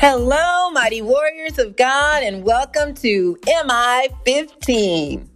Hello, mighty warriors of God, and welcome to MI 15.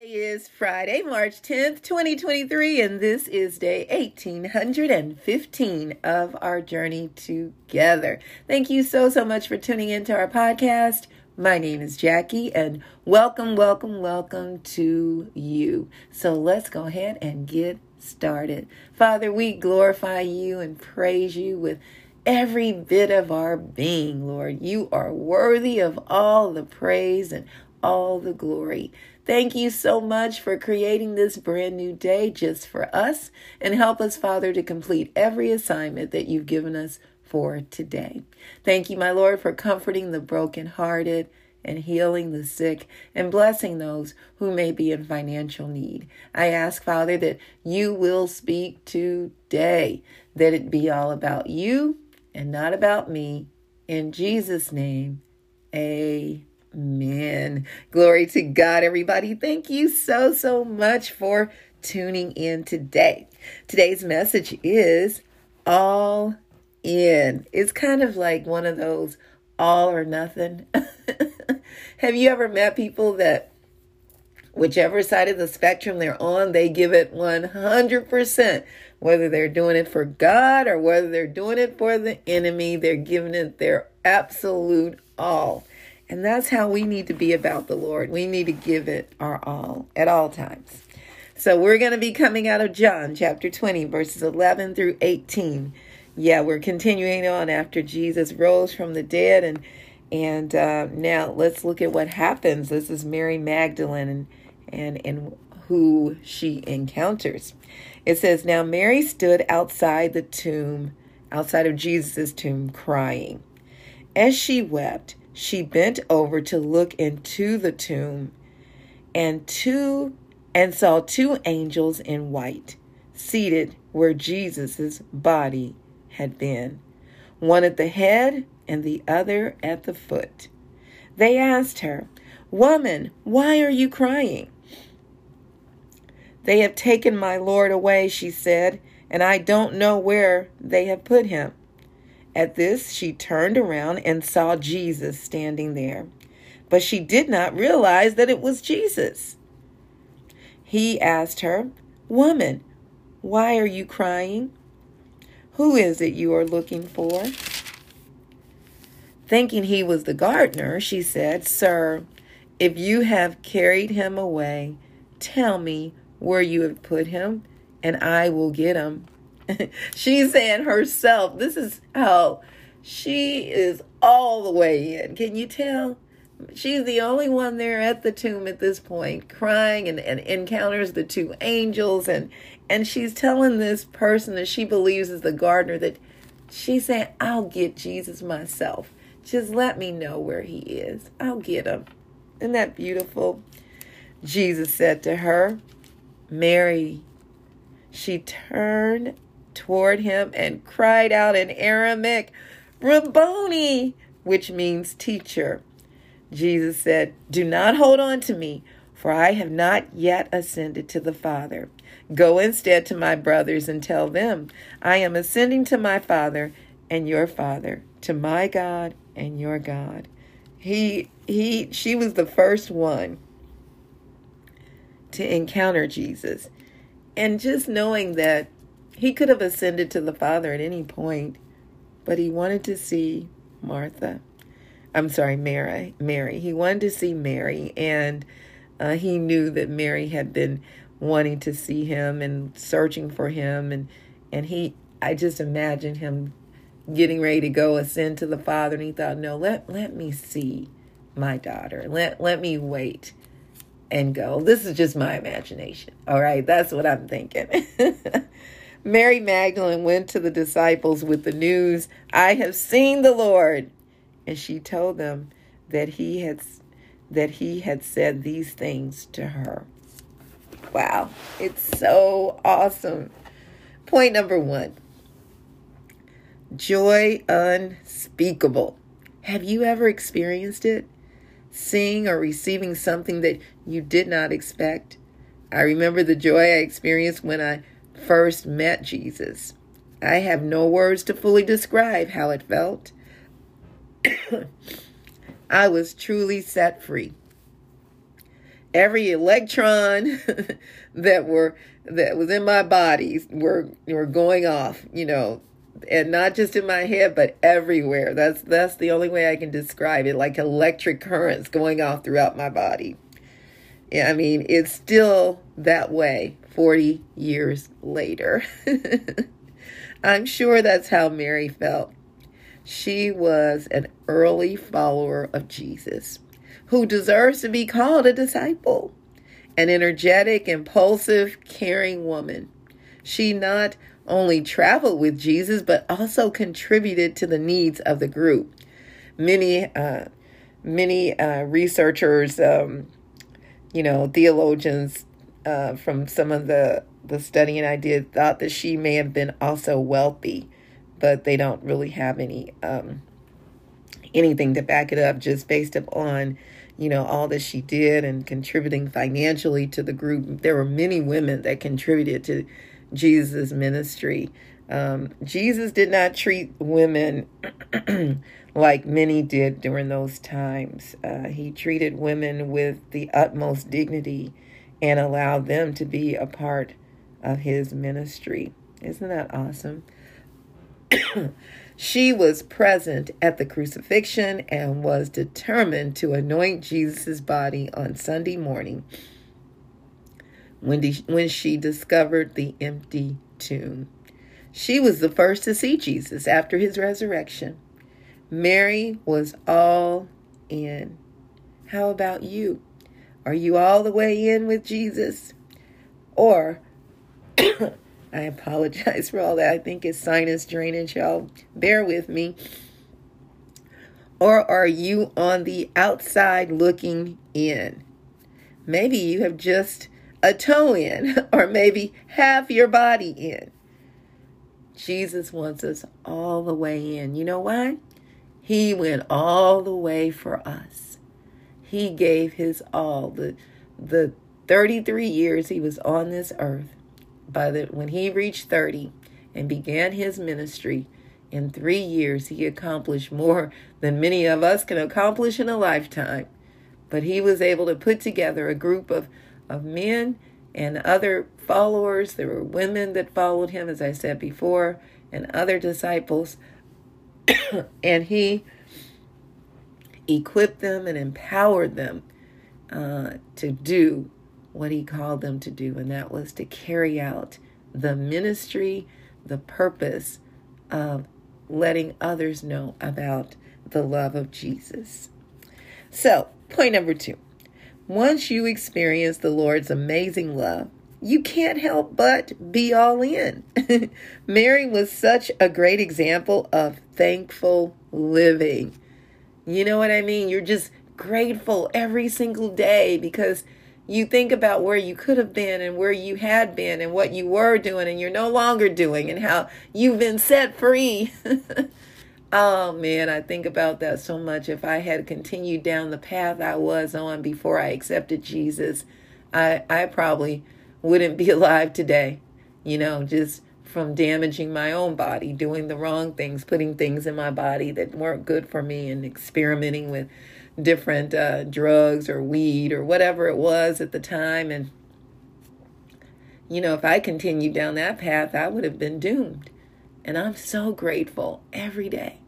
It is Friday, March 10th, 2023, and this is day 1815 of our journey together. Thank you so, so much for tuning into our podcast. My name is Jackie, and welcome, welcome, welcome to you. So let's go ahead and get started. Father, we glorify you and praise you with every bit of our being, Lord. You are worthy of all the praise and all the glory. Thank you so much for creating this brand new day just for us and help us, Father, to complete every assignment that you've given us for today. Thank you, my Lord, for comforting the brokenhearted and healing the sick and blessing those who may be in financial need. I ask, Father, that you will speak today, that it be all about you and not about me. In Jesus' name, amen. Glory to God, everybody. Thank you so, so much for tuning in today. Today's message is all in. It's kind of like one of those all or nothing. Have you ever met people that whichever side of the spectrum they're on, they give it 100%. Whether they're doing it for God or whether they're doing it for the enemy, they're giving it their absolute all. And that's how we need to be about the Lord. We need to give it our all at all times. So we're going to be coming out of John chapter 20, verses 11 through 18 yeah, we're continuing on after Jesus rose from the dead, and and uh, now let's look at what happens. This is Mary Magdalene and and and who she encounters. It says, "Now Mary stood outside the tomb, outside of Jesus' tomb, crying. As she wept, she bent over to look into the tomb, and two and saw two angels in white, seated where Jesus' body had been, one at the head and the other at the foot. They asked her, Woman, why are you crying? They have taken my Lord away, she said, and I don't know where they have put him. At this, she turned around and saw Jesus standing there, but she did not realize that it was Jesus. He asked her, Woman, why are you crying? Who is it you are looking for? Thinking he was the gardener, she said, Sir, if you have carried him away, tell me where you have put him, and I will get him. She's saying herself, this is how she is all the way in. Can you tell? She's the only one there at the tomb at this point, crying and, and encounters the two angels and and she's telling this person that she believes is the gardener that she's saying, I'll get Jesus myself. Just let me know where he is. I'll get him. Isn't that beautiful? Jesus said to her, Mary. She turned toward him and cried out in Aramaic, Rabboni, which means teacher. Jesus said, Do not hold on to me, for I have not yet ascended to the Father. Go instead to my brothers and tell them, I am ascending to my Father and your Father, to my God and your God. He he she was the first one to encounter Jesus. And just knowing that he could have ascended to the Father at any point, but he wanted to see Martha. I'm sorry, Mary. Mary. He wanted to see Mary, and uh, he knew that Mary had been wanting to see him and searching for him and and he I just imagine him getting ready to go ascend to the Father and he thought, no, let let me see my daughter. Let let me wait and go. This is just my imagination. All right, that's what I'm thinking. Mary Magdalene went to the disciples with the news, I have seen the Lord. And she told them that he had that he had said these things to her. Wow, it's so awesome. Point number one joy unspeakable. Have you ever experienced it? Seeing or receiving something that you did not expect? I remember the joy I experienced when I first met Jesus. I have no words to fully describe how it felt. I was truly set free. Every electron that were that was in my body were were going off, you know, and not just in my head but everywhere. That's that's the only way I can describe it, like electric currents going off throughout my body. Yeah, I mean, it's still that way 40 years later. I'm sure that's how Mary felt. She was an early follower of Jesus who deserves to be called a disciple, an energetic, impulsive, caring woman. She not only traveled with Jesus, but also contributed to the needs of the group. Many, uh, many uh, researchers, um, you know, theologians uh, from some of the the studying I did thought that she may have been also wealthy, but they don't really have any um, anything to back it up, just based upon you know all that she did and contributing financially to the group. There were many women that contributed to Jesus' ministry. Um, Jesus did not treat women like many did during those times. Uh, he treated women with the utmost dignity and allowed them to be a part of his ministry. Isn't that awesome? she was present at the crucifixion and was determined to anoint Jesus' body on Sunday morning when, when she discovered the empty tomb. She was the first to see Jesus after his resurrection. Mary was all in. How about you? Are you all the way in with Jesus? Or, I apologize for all that. I think it's sinus drainage, y'all. Bear with me. Or are you on the outside looking in? Maybe you have just a toe in, or maybe half your body in. Jesus wants us all the way in. You know why? He went all the way for us he gave his all. The the 33 years he was on this earth, by the when he reached 30 and began his ministry, in 3 years he accomplished more than many of us can accomplish in a lifetime. But he was able to put together a group of of men and other followers. There were women that followed him, as I said before, and other disciples. and he equipped them and empowered them uh, to do what he called them to do, and that was to carry out the ministry, the purpose of letting others know about the love of Jesus. So, point number two once you experience the Lord's amazing love, you can't help but be all in. Mary was such a great example of thankful living. You know what I mean? You're just grateful every single day because you think about where you could have been and where you had been and what you were doing and you're no longer doing and how you've been set free. oh man, I think about that so much. If I had continued down the path I was on before I accepted Jesus, I I probably wouldn't be alive today. You know, just from damaging my own body, doing the wrong things, putting things in my body that weren't good for me, and experimenting with different uh, drugs or weed or whatever it was at the time. And, you know, if I continued down that path, I would have been doomed. And I'm so grateful every day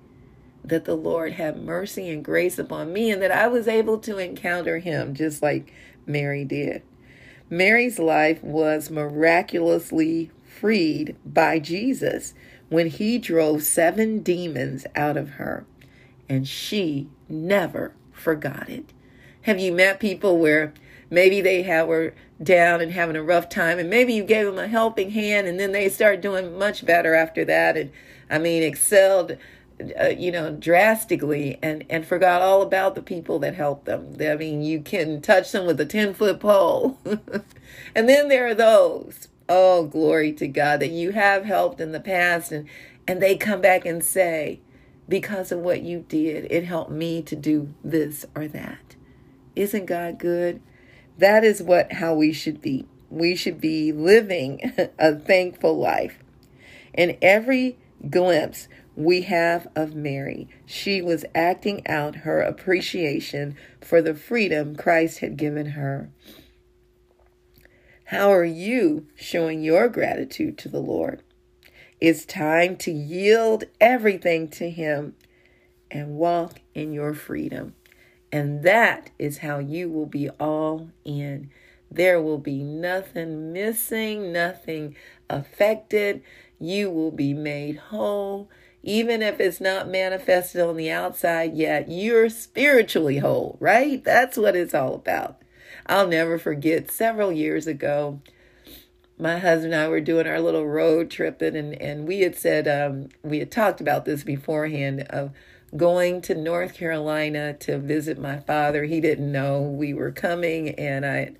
that the Lord had mercy and grace upon me and that I was able to encounter Him just like Mary did. Mary's life was miraculously freed by Jesus when he drove seven demons out of her, and she never forgot it. Have you met people where maybe they have, were down and having a rough time, and maybe you gave them a helping hand, and then they start doing much better after that, and I mean, excelled uh, you know, drastically and, and forgot all about the people that helped them. I mean, you can touch them with a 10 foot pole. and then there are those Oh, glory to God that you have helped in the past and and they come back and say, because of what you did, it helped me to do this or that. Isn't God good? That is what how we should be. We should be living a thankful life. In every glimpse we have of Mary, she was acting out her appreciation for the freedom Christ had given her. How are you showing your gratitude to the Lord? It's time to yield everything to Him and walk in your freedom. And that is how you will be all in. There will be nothing missing, nothing affected. You will be made whole. Even if it's not manifested on the outside yet, you're spiritually whole, right? That's what it's all about. I'll never forget several years ago, my husband and I were doing our little road tripping, and, and we had said, um, we had talked about this beforehand of going to North Carolina to visit my father. He didn't know we were coming, and I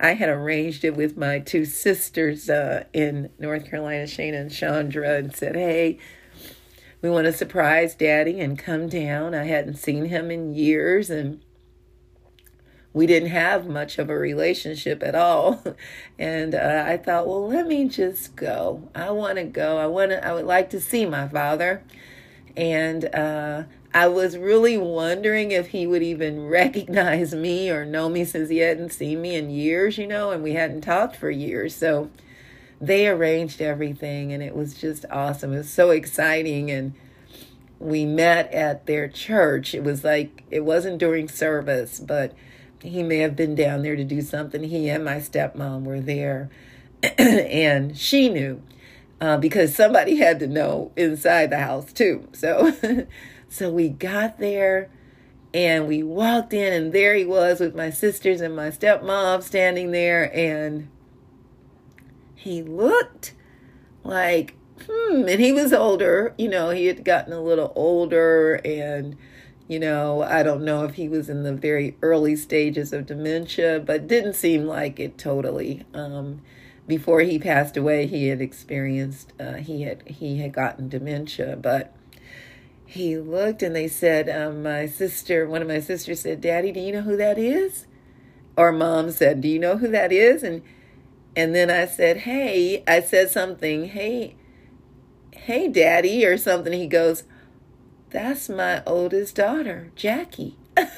I had arranged it with my two sisters uh, in North Carolina, Shana and Chandra, and said, hey, we want to surprise daddy and come down. I hadn't seen him in years, and we didn't have much of a relationship at all. And uh, I thought, well, let me just go. I want to go. I want to. I would like to see my father. And uh, I was really wondering if he would even recognize me or know me since he hadn't seen me in years, you know, and we hadn't talked for years. So they arranged everything, and it was just awesome. It was so exciting. And we met at their church. It was like, it wasn't during service, but he may have been down there to do something. He and my stepmom were there, and she knew uh, because somebody had to know inside the house too. So, so we got there, and we walked in, and there he was with my sisters and my stepmom standing there, and he looked like hmm, and he was older. You know, he had gotten a little older and you know, I don't know if he was in the very early stages of dementia, but didn't seem like it totally. Um, before he passed away, he had experienced uh, he had he had gotten dementia, but he looked and they said, um, my sister, one of my sisters said, "Daddy, do you know who that is?" Or mom said, "Do you know who that is?" And and then I said, "Hey," I said something, "Hey, hey, Daddy," or something. He goes that's my oldest daughter, Jackie. and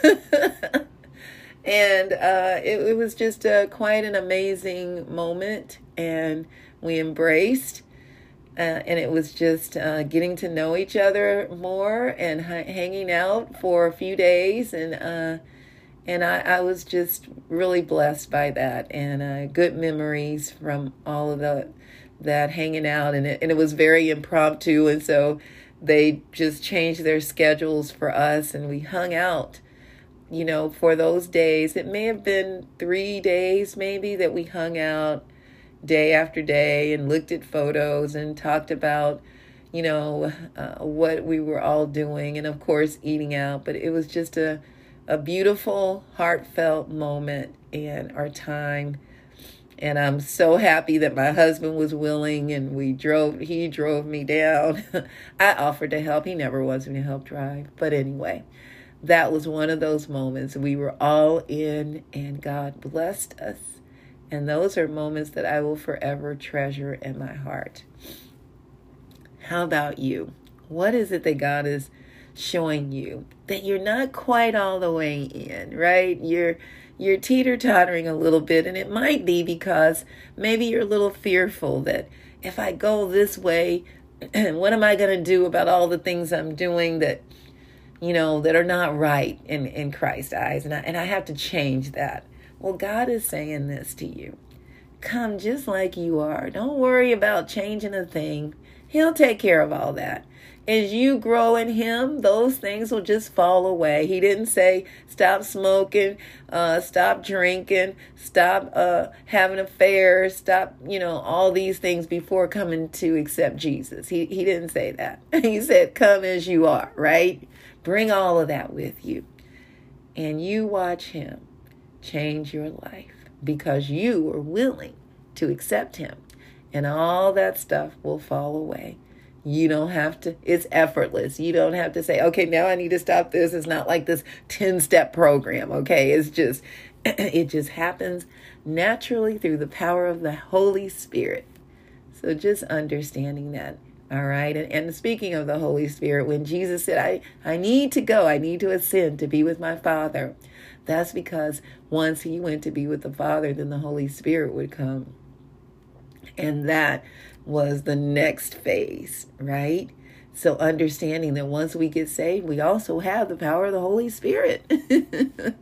uh, it, it, was just uh, quite an amazing moment, and we embraced. Uh, and it was just uh, getting to know each other more and hanging out for a few days, and uh, and I, I, was just really blessed by that, and uh, good memories from all of the that hanging out, and it and it was very impromptu, and so they just changed their schedules for us and we hung out you know for those days. It may have been three days maybe that we hung out day after day and looked at photos and talked about you know uh, what we were all doing. And of course eating out. But it was just a a beautiful heartfelt moment in our time and I'm so happy that my husband was willing and we drove he drove me down. I offered to help. He never wants me to help drive. But anyway, that was one of those moments. We were all in and God blessed us. And those are moments that I will forever treasure in my heart. How about you? What is it that God is showing you that you're not quite all the way in, right? You're you're teeter tottering a little bit, and it might be because maybe you're a little fearful that if I go this way, what am I going to do about all the things I'm doing that, you know, that are not right in, in Christ's eyes? And I, and I have to change that. Well, God is saying this to you come just like you are. Don't worry about changing a thing, He'll take care of all that as you grow in him those things will just fall away. He didn't say stop smoking uh, stop drinking stop uh, having affairs stop you know all these things before coming to accept jesus. He, he didn't say that. He said come as you are right? Bring all of that with you and you watch him change your life because you are willing to accept him and all that stuff will fall away you don't have to, it's effortless. You don't have to say, okay, now I need to stop this. It's not like this 10 step program, okay? It's just, it just happens naturally through the power of the Holy Spirit. So just understanding that All right. And, and speaking of the Holy Spirit, when Jesus said, I, I need to go, I need to ascend to be with my Father, that's because once he went to be with the Father, then the Holy Spirit would come. And that was the next phase, right? So, understanding that once we get saved, we also have the power of the Holy Spirit.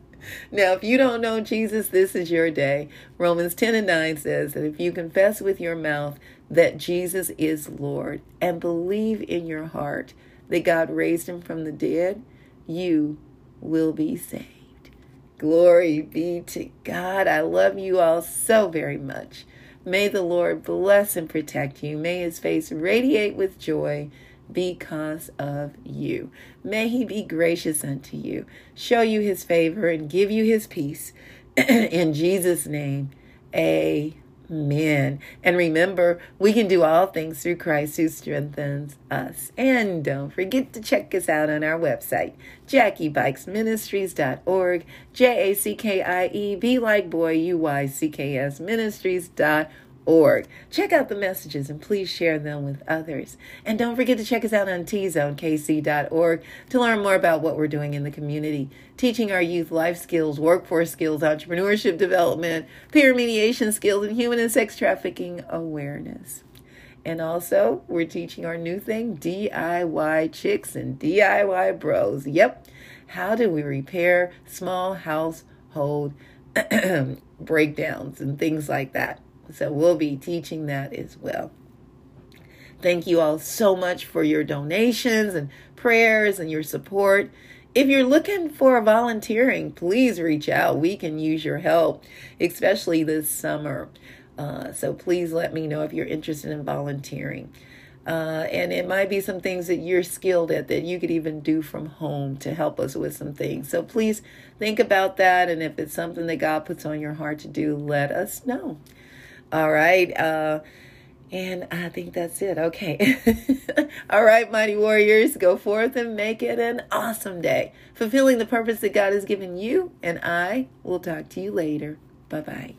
now, if you don't know Jesus, this is your day. Romans 10 and 9 says that if you confess with your mouth that Jesus is Lord and believe in your heart that God raised him from the dead, you will be saved. Glory be to God. I love you all so very much. May the Lord bless and protect you. May his face radiate with joy because of you. May he be gracious unto you, show you his favor, and give you his peace. In Jesus' name, amen. And remember, we can do all things through Christ who strengthens us. And don't forget to check us out on our website, JackieBuycksMinistries.org, J A C K I E B like boy, U Y C K S Ministries.org org. Check out the messages and please share them with others. And don't forget to check us out on tzonekc.org to learn more about what we're doing in the community, teaching our youth life skills, workforce skills, entrepreneurship development, peer mediation skills, and human and sex trafficking awareness. And also, we're teaching our new thing DIY chicks and DIY bros. Yep. How do we repair small household breakdowns and things like that? So we'll be teaching that as well. Thank you all so much for your donations and prayers and your support. If you're looking for volunteering, please reach out. We can use your help, especially this summer. Uh, so please let me know if you're interested in volunteering. Uh, and it might be some things that you're skilled at that you could even do from home to help us with some things. So please think about that. And if it's something that God puts on your heart to do, let us know. All right. Uh, and I think that's it. Okay. All right, mighty warriors, go forth and make it an awesome day, fulfilling the purpose that God has given you. And I will talk to you later. Bye bye.